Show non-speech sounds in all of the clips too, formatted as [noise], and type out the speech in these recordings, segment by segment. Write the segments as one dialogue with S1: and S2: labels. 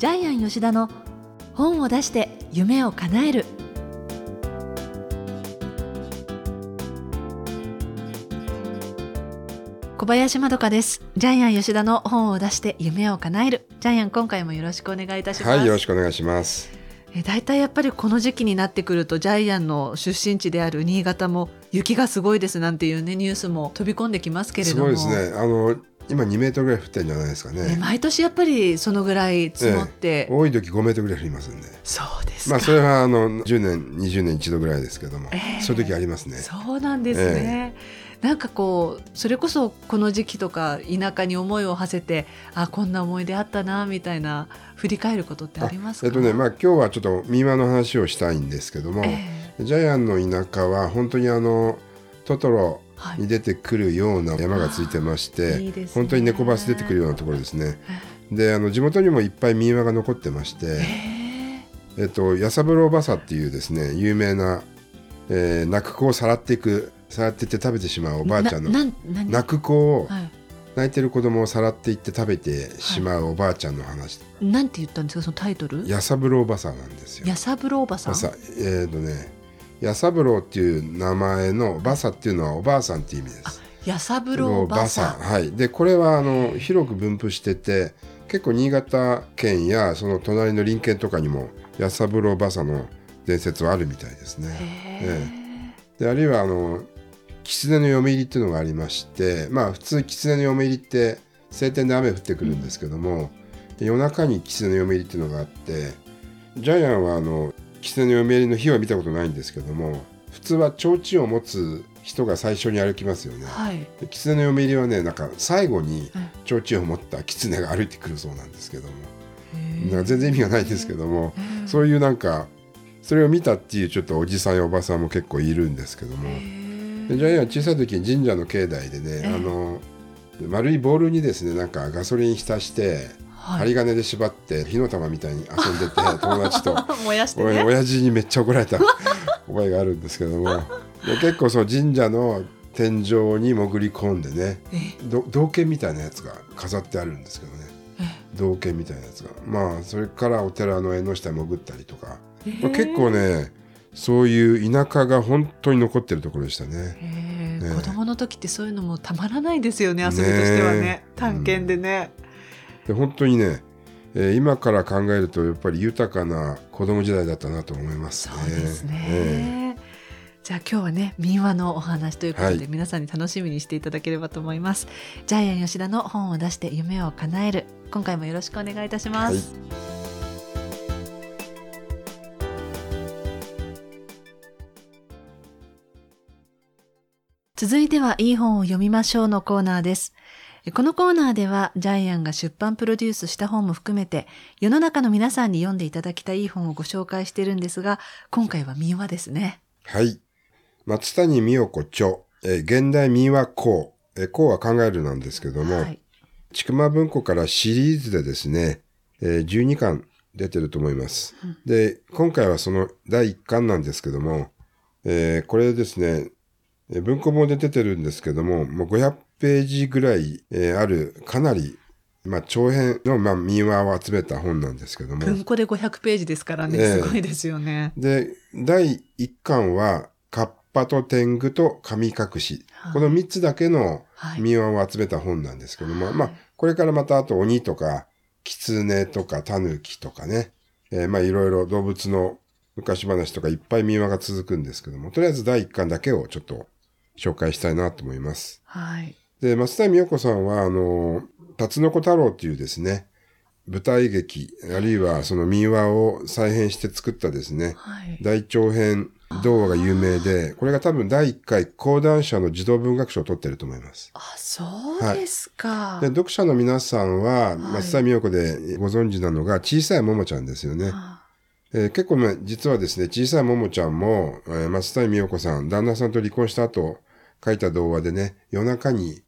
S1: ジャイアン吉田の本を出して夢を叶える。小林まどかです。ジャイアン吉田の本を出して夢を叶える。ジャイアン今回もよろしくお願いいたします。
S2: はい、よろしくお願いします。
S1: え大体やっぱりこの時期になってくるとジャイアンの出身地である新潟も雪がすごいですなんていうねニュースも飛び込んできますけれども。
S2: すごいですね。あの今2メートルぐらい降ってるんじゃないですか
S1: ね。
S2: ね。
S1: 毎年やっぱりそのぐらい積もって、
S2: 多い時5メートルぐらい降りますんで。
S1: そうですか、
S2: まあそれはあの10年20年一度ぐらいですけども、
S1: ええ。
S2: そういう時ありますね。
S1: そうなんですね、なんかこうそれこそこの時期とか田舎に思いを馳せてあこんな思い出あったなみたいな振り返ることってありますか？
S2: えっとねまあ今日はちょっと民話の話をしたいんですけども、
S1: え
S2: ジャイアンの田舎は本当にあのトトロ
S1: はい
S2: に出てくるような山がついてまして、
S1: あいい
S2: 本当に猫バス出てくるようなところですね。であの地元にもいっぱい民話が残ってまして。
S1: え
S2: えっと、八三郎バサっていうですね有名な、えー、泣く子をさらっていくさらっていって食べてしまうおばあちゃんの泣く子を、
S1: はい。
S2: 泣いてる子供をさらっていって食べてしまうおばあちゃんの話、
S1: なんて言ったんですかそのタイトル？
S2: 八三郎バサなんですよ。
S1: やさぶろおばさん。
S2: バサえっ、とね八三郎っていう名前のバサっていうのはおばあさんっていう意味です。
S1: やさぶろおばさん
S2: はい、でこれはあの広く分布してて結構新潟県やその隣の隣県とかにも八三郎バサの伝説はあるみたいですね。
S1: へ
S2: であるいはあの狐の嫁入りっていうのがありましてまあ普通狐の嫁入りって晴天で雨降ってくるんですけども、夜中に狐の嫁入りっていうのがあってジャイアンはあの狐の嫁入りの日は見たことないんですけども普通は提灯を持つ人が最初に歩きますよね。
S1: ーはい。
S2: で狐の嫁入りはねなんか最後に
S1: うん
S2: 提灯を持った狐が歩いてくるそうなんですけども。なんか全然意味がないですけどもそういうなんかそれを見たっていうちょっとおじさんやおばさんも結構いるんですけども。
S1: へー。
S2: でジャイアンは小さい時に神社の境内でね、
S1: ええ。
S2: あの丸いボールにですねなんかガソリン浸して、
S1: はい
S2: 針金で縛って火の玉みたいに遊んでて [laughs] 友達と。
S1: 燃やして
S2: お
S1: ね
S2: 親父にめっちゃ怒られた。[laughs] 覚えがあるんですけども。で結構その神社の天井に潜り込んでね銅剣みたいなやつが飾ってあるんですけどね。
S1: え
S2: 銅剣みたいなやつが。まあそれからお寺の縁の下に潜ったりとか、まあ、結構ねそういう田舎が本当に残ってるところでしたね。ね。
S1: 子供の時ってそういうのもたまらないですよね遊びとしてはね。
S2: ね
S1: 探検でね、
S2: で本当にね、えー今から考えるとやっぱり豊かな子供時代だったなと思いますね。
S1: そうですね、
S2: え
S1: じゃあ今日はね民話のお話ということで、
S2: はい。
S1: 皆さんに楽しみにしていただければと思います。ジャイアン吉田の本を出して夢を叶える。今回もよろしくお願いいたします、
S2: はい。
S1: 続いてはいい本を読みましょうのコーナーですこのコーナーではジャイアンが出版プロデュースした本も含めて世の中の皆さんに読んでいただきたいいい本をご紹介しているんですが今回は民話ですね。
S2: はい。松谷美代子著、えー現代民話講、えー講は考えるなんですけども、
S1: はい。
S2: ちくま文庫からシリーズでですね、えー12巻出てると思います。で、今回はその第1巻なんですけども、えーこれですね、えー文庫本で出てるんですけども、もう500ページぐらい、えーあるかなり、まあ、長編の、まあ、民話を集めた本なんですけども、
S1: 文庫で500ページですからね、
S2: ええ
S1: すごいですよね。
S2: で、第1巻は、カッパと天狗と神隠し。
S1: はい
S2: この3つだけの
S1: はい
S2: 民話を集めた本なんですけども、
S1: はい
S2: まあ、これからまたあと鬼とか、狐とか狸とかね、えーまあいろいろ動物の昔話とかいっぱい民話が続くんですけども、とりあえず第1巻だけをちょっと紹介したいなと思います。
S1: はい。
S2: で、松谷美代子さんは、あの、辰の子太郎っていうですね、舞台劇、あるいはその民話を再編して作ったですね、
S1: はい。
S2: 大長編童話が有名で、これが多分第1回講談社の児童文学賞を取ってると思います。
S1: あ、そうですか。
S2: で、読者の皆さんは、
S1: い
S2: 松田美代子でご存知なのが、小さいももちゃんですよね。
S1: あ
S2: えー結構ね、実はですね、小さいももちゃんも、えー松谷美代子さん、旦那さんと離婚した後、書いた童話でね、夜中に、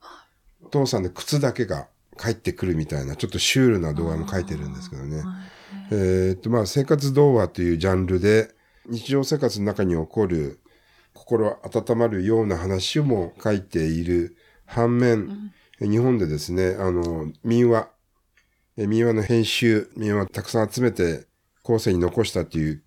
S2: お父さんの靴だけが帰ってくるみたいな、ちょっとシュールな童話も書いてるんですけどね。
S1: はい。
S2: えーっと、まあ、生活童話というジャンルで、日常生活の中に起こる、心温まるような話も書いている反面、日本でですね、あの、民話、え民話の編集、民話をたくさん集めて後世に残したっていう、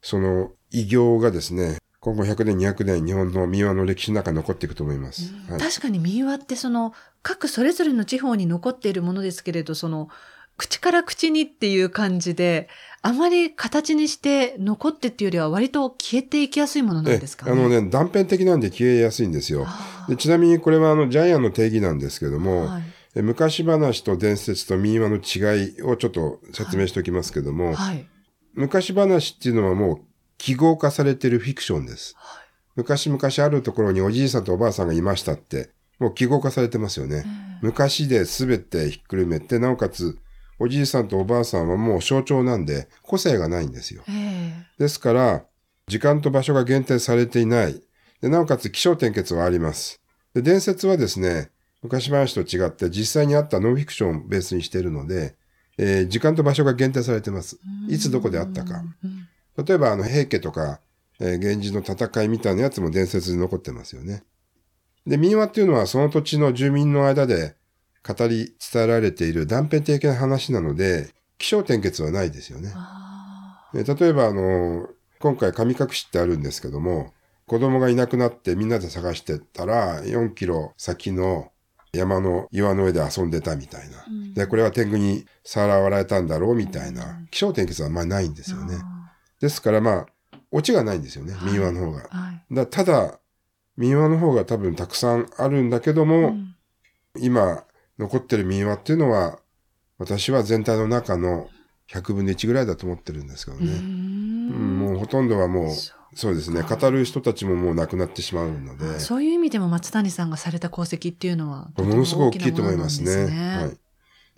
S2: その偉業がですね、今後100年、200年、日本の民話の歴史の中に残っていくと思います。はい、
S1: 確かに民話ってその各それぞれの地方に残っているものですけれど、その口から口にっていう感じで、あまり形にして残ってっていうよりは割と消えていきやすいものなんですかね？
S2: あのね、断片的なんで消えやすいんですよ。でちなみにこれはあのジャイアンの定義なんですけども、はい、昔話と伝説と民話の違いをちょっと説明しておきますけども、はい、昔話っていうのはもう記号化されてるフィクションです。昔々あるところにおじいさんとおばあさんがいましたって、もう記号化されてますよね。昔で全てひっくるめて、なおかつおじいさんとおばあさんはもう象徴なんで個性がないんですよ。ですから、時間と場所が限定されていない。でなおかつ気象転結はありますで。伝説はですね、昔話と違って実際にあったノンフィクションをベースにしているので、えー、時間と場所が限定されてます。いつどこであったか。例えば、あの、平家とか、えー、源氏の戦いみたいなやつも伝説に残ってますよね。で、民話っていうのはその土地の住民の間で語り伝えられている断片的な話なので、気象転結はないですよね。で例えば、あの、今回神隠しってあるんですけども、子供がいなくなってみんなで探してたら、4キロ先の山の岩の上で遊んでたみたいな。うん、で、これは天狗にさらわれたんだろうみたいな。気象転結はあんまりないんですよね。ですからまあ、オチがないんですよね、民話の方が。はい、だただ、民話の方が多分たくさんあるんだけども、うん、今残ってる民話っていうのは、私は全体の中の100分の1ぐらいだと思ってるんですけどね。うん、もうほとんどはもう、そうですね。語る人たちももう亡くなってしまうので。
S1: そういう意味でも松谷さんがされた功績っていうのは、
S2: ものすごく大きいと思いますね。は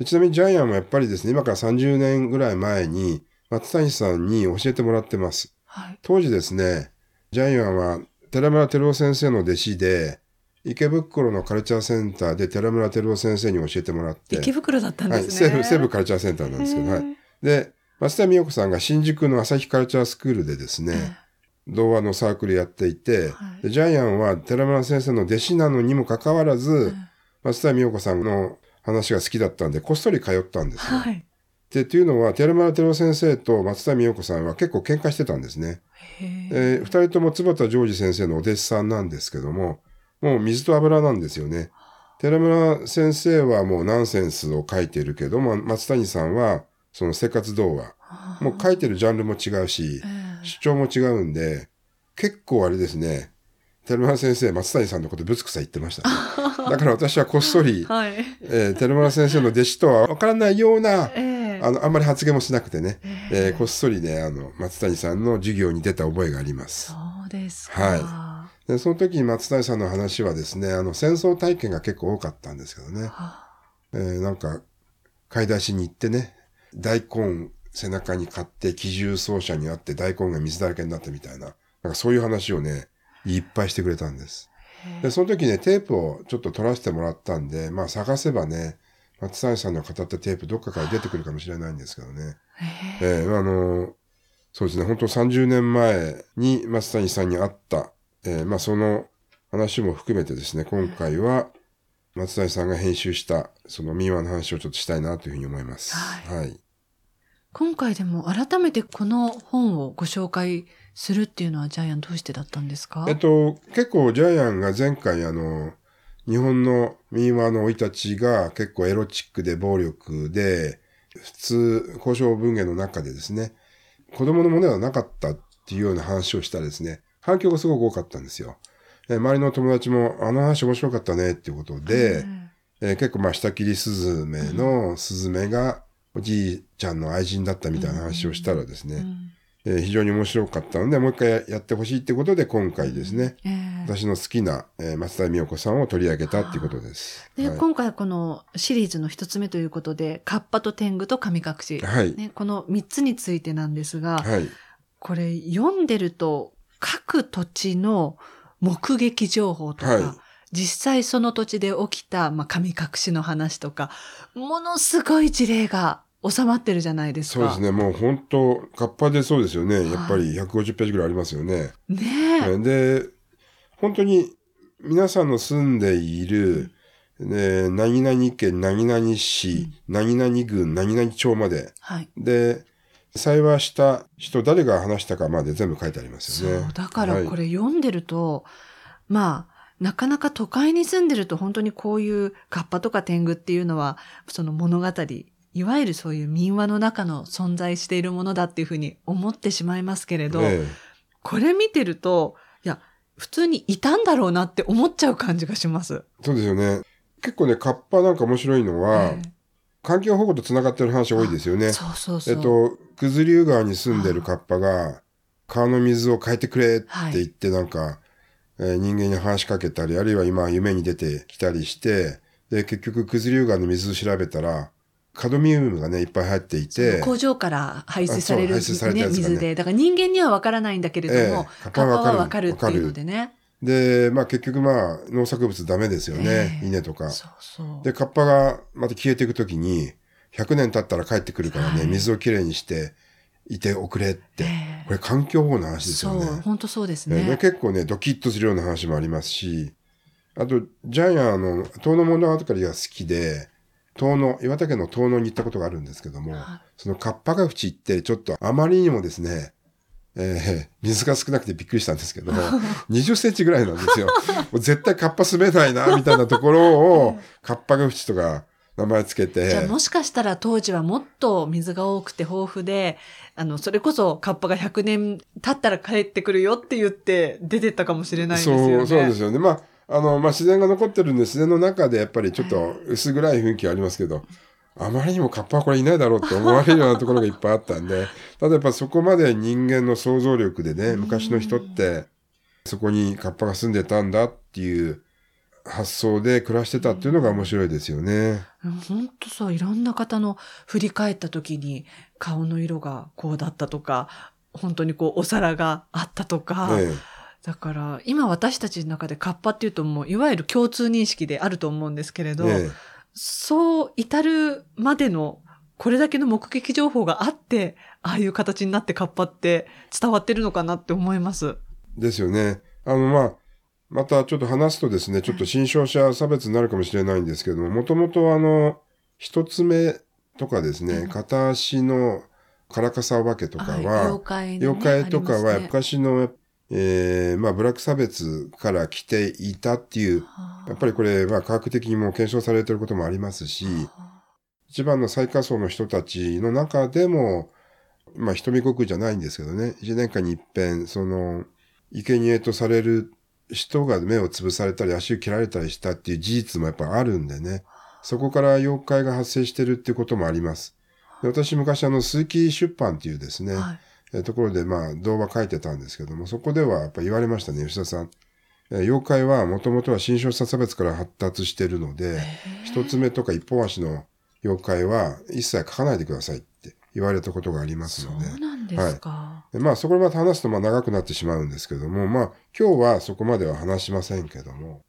S2: い、ちなみにジャイアンもやっぱりですね、今から30年ぐらい前に、松谷さんに教えてもらってます。はい、当時ですね、ジャイアンは寺村照夫先生の弟子で、池袋のカルチャーセンターで寺村照夫先生に教えてもらって。
S1: 池袋だったんですね。
S2: はい、西部、西部カルチャーセンターなんですけど、はい。で、松田美代子さんが新宿の朝日カルチャースクールでですね、童話のサークルやっていて、はい、でジャイアンは寺村先生の弟子なのにもかかわらず、うん、松田美代子さんの話が好きだったんで、こっそり通ったんですよ。はい、で、というのは、寺村照夫先生と松田美代子さんは結構喧嘩してたんですね。えー、二人とも坪田ジョージ先生のお弟子さんなんですけども、もう水と油なんですよね。寺村先生はもうナンセンスを書いてるけども、松谷さんはその生活童話。もう書いてるジャンルも違うし、主張も違うんで、結構あれですね、寺村先生、松谷さんのことぶつくさ言ってました、ね。[laughs] だから私はこっそり、はいえー、寺村先生の弟子とは分からないような、えー、あの、あんまり発言もしなくてね、えー、えー、こっそりね、あの、松谷さんの授業に出た覚えがあります。
S1: そうですか。
S2: はい。で、その時に松谷さんの話はですね、あの、戦争体験が結構多かったんですけどね。はあ、えー、なんか、買い出しに行ってね、大根背中に買って機銃走者にあって大根が水だらけになったみたいな、なんかそういう話をね、いっぱいしてくれたんです。で、その時ね、テープをちょっと取らせてもらったんで、まあ探せばね、松谷さんの語ったテープどっかから出てくるかもしれないんですけどね。えー、あの、そうですね、本当30年前に松谷さんに会った、えー、まあその話も含めてですね、今回は松谷さんが編集したその民話の話をちょっとしたいなというふうに思います。はい、はい。
S1: 今回でも改めてこの本をご紹介するっていうのはジャイアンどうしてだったんですか？
S2: えっと、結構ジャイアンが前回あの、日本の民話の生い立ちが結構エロチックで暴力で、普通、交渉文芸の中でですね、子供のものではなかったっていうような話をしたらですね、反響がすごく多かったんですよ。え周りの友達も、あの話面白かったねっていうことで、えー、結構まあ、下切りスズメのスズメが、おじいちゃんの愛人だったみたいな話をしたらですね、うんえー、非常に面白かったので、もう一回やってほしいってことで、今回ですね、えー、私の好きな、えー、松田美代子さんを取り上げたっていうことです。
S1: で、はい、今回このシリーズの一つ目ということで、カッパと天狗と神隠し、
S2: はい。
S1: ね、この三つについてなんですが、
S2: はい、
S1: これ読んでると、各土地の目撃情報とか、はい。実際その土地で起きた、まあ、神隠しの話とか、ものすごい事例が収まってるじゃないですか。
S2: そうですね。もう本当、カッパでそうですよね。やっぱり150ページぐらいありますよね。
S1: ね
S2: で、本当に皆さんの住んでいる、で、何々県、何々市、何々郡、何々町まで。
S1: はい。
S2: で、幸いした人、誰が話したかまで全部書いてありますよね。
S1: そう、だからこ
S2: はい
S1: れ読んでると、まあ、なかなか都会に住んでると本当にこういうカッパとか天狗っていうのは、その物語、いわゆるそういう民話の中の存在しているものだっていうふうに思ってしまいますけれど、
S2: え
S1: これ見てると、いや、普通にいたんだろうなって思っちゃう感じがします。
S2: えそうですよね。結構ね、カッパなんか面白いのは、
S1: え
S2: 環境保護と繋がってる話多いですよね
S1: え。そうそうそう。
S2: えっと、九頭竜川に住んでるカッパが、川の水を変えてくれって言ってなんか、えー人間に話しかけたり、あるいは今夢に出てきたりして、で、結局九頭竜川の水を調べたら、カドミウムがね、いっぱい入っていて、
S1: 工場から排出される、
S2: ね、
S1: 水で。だから人間にはわからないんだけれども、
S2: ええ
S1: カッパはわ
S2: わかる
S1: かるっていうのでね。
S2: で、まあ結局まあ農作物ダメですよね、
S1: ええ
S2: 稲とか。
S1: そうそう。
S2: で、カッパがまた消えていくときに、100年経ったら帰ってくるからね、
S1: はい
S2: 水をきれいにしていておくれって。
S1: ええ
S2: これ環境保護の話ですよ
S1: そう、
S2: ね。
S1: 本当そうです
S2: えーで
S1: ね。
S2: 結構ね、ドキッとするような話もありますし、あと、ジャイアンの、遠野物語が好きで、遠野、岩手県の遠野に行ったことがあるんですけども、
S1: はい
S2: そのカッパが淵ってちょっとあまりにもですね、えー水が少なくてびっくりしたんですけど、[laughs] 20センチぐらいなんですよ。[laughs] もう絶対カッパ住めないな、みたいなところを、カッパが淵とか名前つけて、
S1: じゃあもしかしたら当時はもっと水が多くて豊富で、あの、それこそカッパが100年経ったら帰ってくるよって言って出てったかもしれないですよね。
S2: そう、そうですよね。まあ、あの、まあ、自然が残ってるんで、自然の中でやっぱりちょっと薄暗い雰囲気はありますけど、あまりにもカッパはこれいないだろうって思われるようなところがいっぱいあったんで、ただやっぱそこまで人間の想像力でね、昔の人って、そこにカッパが住んでたんだっていう発想で暮らしてたっていうのが面白いですよね。
S1: 本当そう、いろんな方の振り返った時に顔の色がこうだったとか、本当にこうお皿があったとか、
S2: え
S1: だから今私たちの中でカッパっていうともういわゆる共通認識であると思うんですけれ
S2: え
S1: ど、
S2: え
S1: そう至るまでのこれだけの目撃情報があって、ああいう形になってカッパって伝わってるのかなって思います。
S2: えですよね。あの、まあ、またちょっと話すとですね、ちょっと新商者差別になるかもしれないんですけども、もともとあの、一つ目とかですね、片足のカラカサお化けとか
S1: はい
S2: は、
S1: 妖怪のね
S2: 妖怪とかは昔の、えーまあ、ブラック差別から来ていたっていう、やっぱりこれ、まあ、科学的にも検証されていることもありますし、一番の最下層の人たちの中でも、まあ、瞳国じゃないんですけどね、一年間に一遍、その、生贄とされる人が目を潰されたり足を切られたりしたっていう事実もやっぱあるんでね、そこから妖怪が発生してるっていうこともあります。で私昔あの、鈴木出版っていうですね、
S1: はい
S2: えーところでまあ、動画書いてたんですけども、そこではやっぱ言われましたね、吉田さん。えー妖怪はもともとは新少差差別から発達してるので、一つ目とか一本足の妖怪は一切書かないでくださいって言われたことがあります
S1: そ
S2: ので。
S1: うなんですか。
S2: でまあそこまで話すとまあ長くなってしまうんですけども、まあ今日はそこまでは話しませんけども、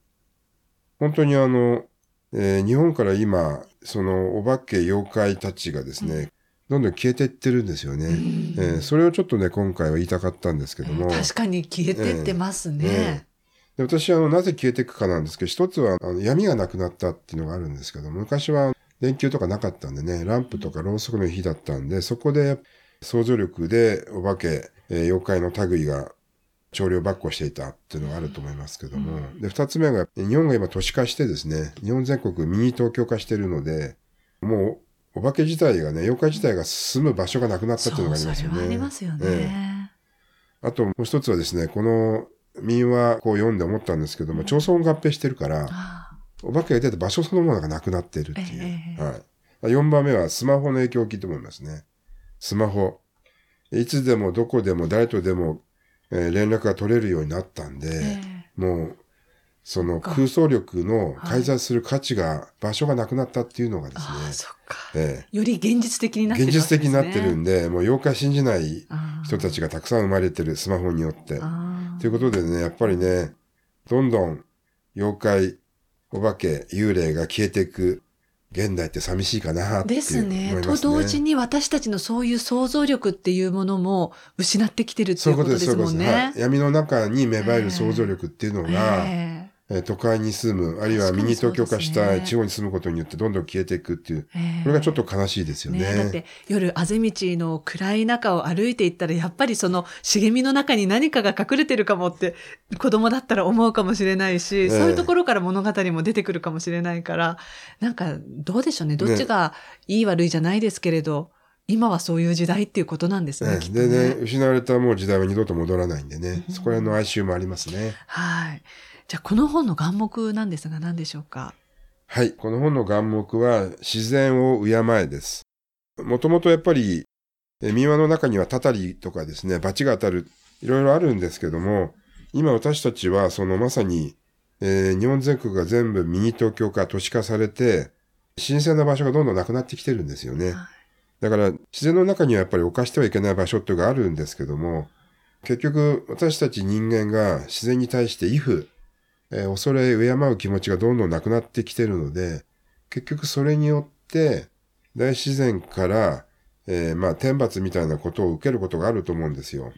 S2: 本当にあの、えー日本から今、そのお化け妖怪たちがですね、どんどん消えていってるんですよね。えーそれをちょっとね、今回は言いたかったんですけども。
S1: 確かに消えてってますね。
S2: ええで私はあのなぜ消えていくかなんですけど、一つはあの闇がなくなったっていうのがあるんですけど、昔は電球とかなかったんでね、ランプとかろうそくの火だったんで、そこで想像力でお化け、えー妖怪の類が調量ばっこしていたっていうのがあると思いますけども、で、二つ目が、日本が今都市化してですね、日本全国ミニ東京化してるので、もうお化け自体がね、妖怪自体が住む場所がなくなったっていうのがありますよね。
S1: そありますよね。
S2: えあともう一つはですね、この民話こう読んで思ったんですけども、町村合併してるから、
S1: あ
S2: お化けが出た場所そのものがなくなってるっていう。
S1: ええ
S2: はい。4番目はスマホの影響大きいと思いますね。スマホ。いつでもどこでも誰とでも、えー連絡が取れるようになったんで、
S1: ええ
S2: もう、その空想力の介在する価値が、場所がなくなったっていうのがですね、
S1: ああ、そっか。
S2: え
S1: より現実的になっ
S2: え現
S1: てるわけですね。
S2: 実的になってるんで、もう妖怪信じない人たちがたくさん生まれてる、スマホによって。ということでね、やっぱりね、どんどん妖怪、お化け、幽霊が消えていく現代って寂しいかなって
S1: ですねと同時に私たちのそういう想像力っていうものも失ってきてるって
S2: そういううことです、
S1: いことです
S2: そういうことです。
S1: もんね
S2: はい。。闇の中に芽生える想像力っていうのが、
S1: え
S2: えー都会に住む、あるいはミニ東京化した地方に住むことによってどんどん消えていくっていう、
S1: ええ
S2: これがちょっと悲しいですよね。
S1: ねだって夜あぜ道の暗い中を歩いていったらやっぱりその茂みの中に何かが隠れてるかもって子供だったら思うかもしれないし、
S2: え
S1: そういうところから物語も出てくるかもしれないからなんかどうでしょうねどっちがいい悪いじゃないですけれど、今はそういう時代っていうことなんですね、
S2: ねでね、
S1: ね。
S2: 失われたもう時代は二度と戻らないんでね、
S1: うん
S2: そこら辺の哀愁もありますね。
S1: はい。じゃあこの本の眼目なんですが何でしょうか？
S2: はい。この本の眼目は、自然を敬えです。もともとやっぱり、え民話の中にはたたりとかですね、罰が当たる、いろいろあるんですけども、今私たちはそのまさに、えー日本全国が全部ミニ東京化、都市化されて、新鮮な場所がどんどんなくなってきてるんですよね。
S1: はい
S2: だから、自然の中にはやっぱり犯してはいけない場所っていうのがあるんですけども、結局、私たち人間が自然に対して畏怖、えー恐れ、敬う気持ちがどんどんなくなってきてるので、結局それによって、大自然から、えーまあ、天罰みたいなことを受けることがあると思うんですよ。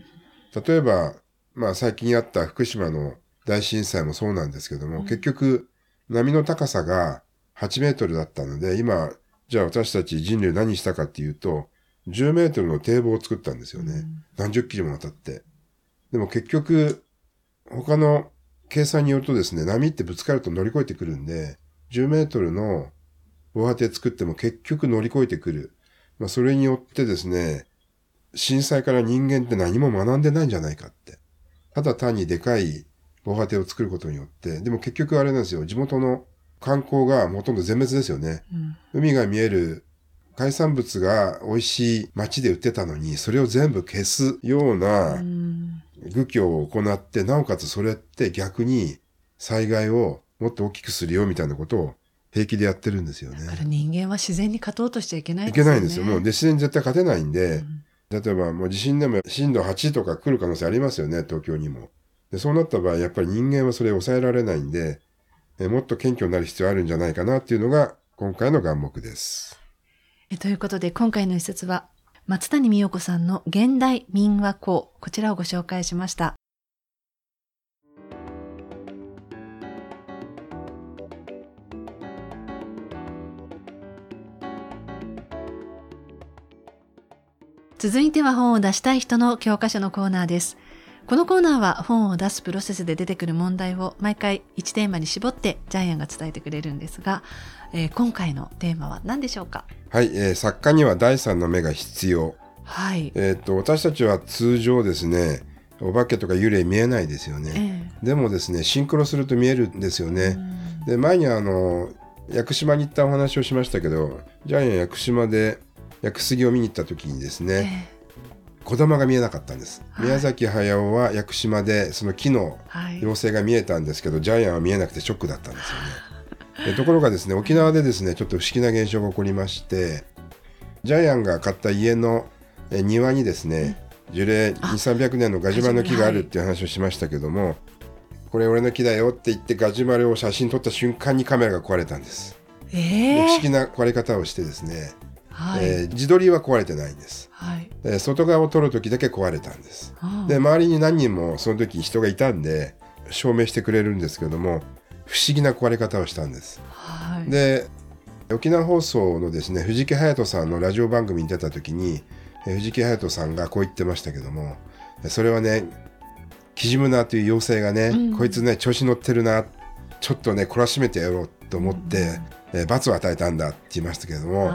S2: 例えば、まあ、最近あった福島の大震災もそうなんですけども、
S1: うん
S2: 結局、波の高さが8メートルだったので、今、じゃあ私たち人類何したかっていうと、10メートルの堤防を作ったんですよね。
S1: うん
S2: 何十キロも渡って。でも結局、他の計算によるとですね、波ってぶつかると乗り越えてくるんで、10メートルの防波堤作っても結局乗り越えてくる。まあ、それによってですね、震災から人間って何も学んでないんじゃないかって。ただ単にでかい防波堤を作ることによって、でも結局あれなんですよ、地元の観光がほとんど全滅ですよね。
S1: うん
S2: 海が見える海産物が美味しい町で売ってたのに、それを全部消すよう
S1: う
S2: なん愚教を行って、なおかつそれって逆に災害をもっと大きくするよみたいなことを平気でやってるんですよね
S1: だ。から人間は自然に勝とうとしちゃいけない
S2: い
S1: ですよね。
S2: けないんですよ。もう、で自然に絶対勝てないんで、
S1: うん
S2: 例えばもう地震でも震度8とか来る可能性ありますよね、東京にも。でそうなった場合、やっぱり人間はそれを抑えられないんで、えもっと謙虚になる必要あるんじゃないかなっていうのが今回の眼目です。
S1: えということで今回の一節は松谷美代子さんの現代民話講こちらをご紹介しました。続いては本を出したい人の教科書のコーナーです。このコーナーは本を出すプロセスで出てくる問題を毎回1テーマに絞ってジャイアンが伝えてくれるんですが、えー今回のテーマは何でしょうか？
S2: はい、えー作家には第三の目が必要。
S1: はい。
S2: えっ、と、私たちは通常ですね、お化けとか幽霊見えないですよね。
S1: え
S2: でもですね、シンクロすると見えるんですよ
S1: え
S2: ね。で、前にあの、屋久島に行ったお話をしましたけど、ジャイアン屋久島で屋久杉を見に行った時にです
S1: うん
S2: ね、
S1: え
S2: 小玉が見えなかったんです。
S1: はい
S2: 宮崎駿は屋久島でその木の。妖精が見えたんですけど、ジャイアンは見えなくてショックだったんですよね。[laughs] でところがですね、沖縄でですね、ちょっと不思議な現象が起こりまして、ジャイアンが買った家のえ庭にですね、樹齢2、300年のガジュマルの木があるっていう話をしましたけども、これ俺の木だよって言ってガジュマルを写真撮った瞬間にカメラが壊れたんです。
S1: え
S2: で
S1: え
S2: 不思議な壊れ方をしてですね、
S1: はい。
S2: えー自撮りは壊れてないんです。
S1: はい。
S2: えー外側を撮る時だけ壊れたんです。で周りに何人もその時人がいたんで証明してくれるんですけども不思議な壊れ方をしたんです。
S1: はい。
S2: で沖縄放送のですね藤木隼人さんのラジオ番組に出た時にえー藤木隼人さんがこう言ってましたけどもえそれはねキジムナーという妖精がね、
S1: うん
S2: こいつね調子乗ってるなちょっとね懲らしめてやろうと思って、えー罰を与えたんだって言いましたけども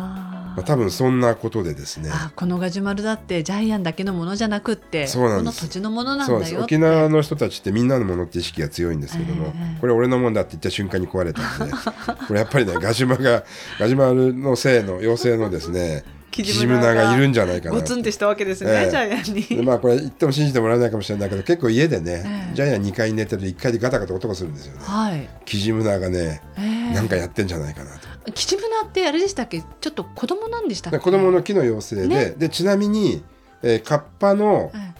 S2: ま
S1: あ
S2: あ、多分そんなことでですね。
S1: あこのガジュマルだってジャイアンだけのものじゃなくって
S2: そうなんです。
S1: この土地のものなんだよ
S2: 沖縄の人たちってみんなのものって意識が強いんですけども、
S1: ええ。
S2: これ俺のもんだって言った瞬間に壊れたんで [laughs] これやっぱりねガジュマがガジュマルのせいの妖精のですね
S1: キ
S2: キジムナがいるんじゃないかな
S1: ゴツンってしたわけですね、
S2: ええ。
S1: ジャイアンに、
S2: でまあこれ言っても信じてもらえないかもしれないけど結構家でね、
S1: ええ。
S2: ジャイアン2階に寝てると1階でガタガタ音がするんですよね。
S1: はい、
S2: キジムナがね
S1: ええ。
S2: なんかやってんじゃないかなと、
S1: キジムナってあれでしたっけ？ちょっと子供なんでしたっけ？
S2: で子供の木の妖精で,、
S1: ね。
S2: でちなみに、えーカッパの
S1: ええ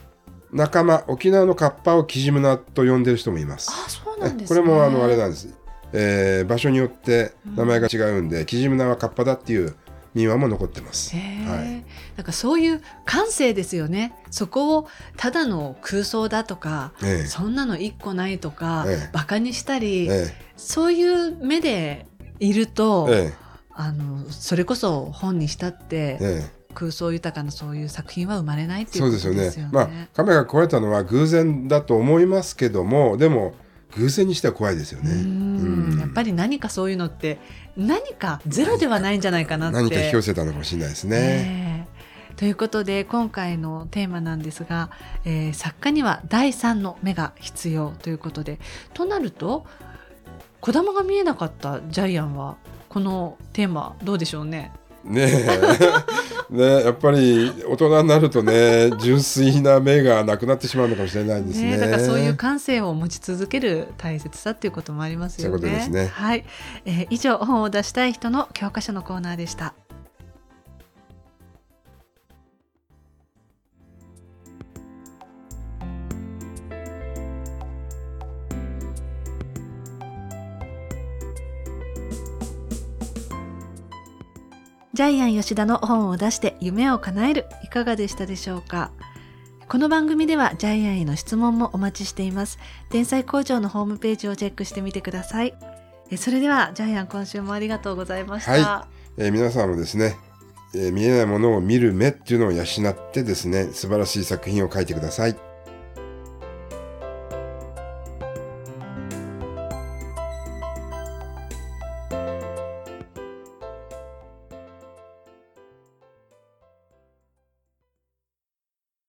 S2: 仲間沖縄のカッパをキジムナと呼んでる人もいます。
S1: あそうなんですね。
S2: これもあのあれなんです、えー場所によって名前が違うんで、キジムナはカッパだっていう民話も残ってます。はい。
S1: なんかそういう感性ですよね。そこをただの空想だとか、
S2: ええ。
S1: そんなの一個ないとか、
S2: ええ。
S1: バカにしたり、
S2: え。
S1: そういう目でいると、
S2: ええ
S1: あのそれこそ本にしたって、
S2: えええ
S1: 空想豊かなそういう作品は生まれないっていう
S2: そうですよね。
S1: よね。
S2: まあ亀が壊れたのは偶然だと思いますけどもでも偶然にしては怖いですよね。
S1: やっぱり何かそういうのって何かゼロではないんじゃないかなって。
S2: 何か引き寄せたのかもしれないですね。
S1: ええということで今回のテーマなんですが、えー作家には第三の目が必要ということでとなると子供が見えなかったジャイアンはこのテーマどうでしょうね？
S2: ねえ [laughs] ねえやっぱり大人になるとね純粋な目がなくなってしまうのかもしれないですね。
S1: だからそういう感性を持ち続ける大切さっていうこともありますよね。
S2: そういうことですね
S1: はい、えー以上本を出したい人の教科書のコーナーでした。ジャイアン吉田の本を出して夢を叶えるいかがでしたでしょうか？この番組ではジャイアンへの質問もお待ちしています。天才工場のホームページをチェックしてみてください。えそれではジャイアン今週もありがとうございました。
S2: はえー皆さんもですね、えー見えないものを見る目っていうのを養ってですね素晴らしい作品を書いてください。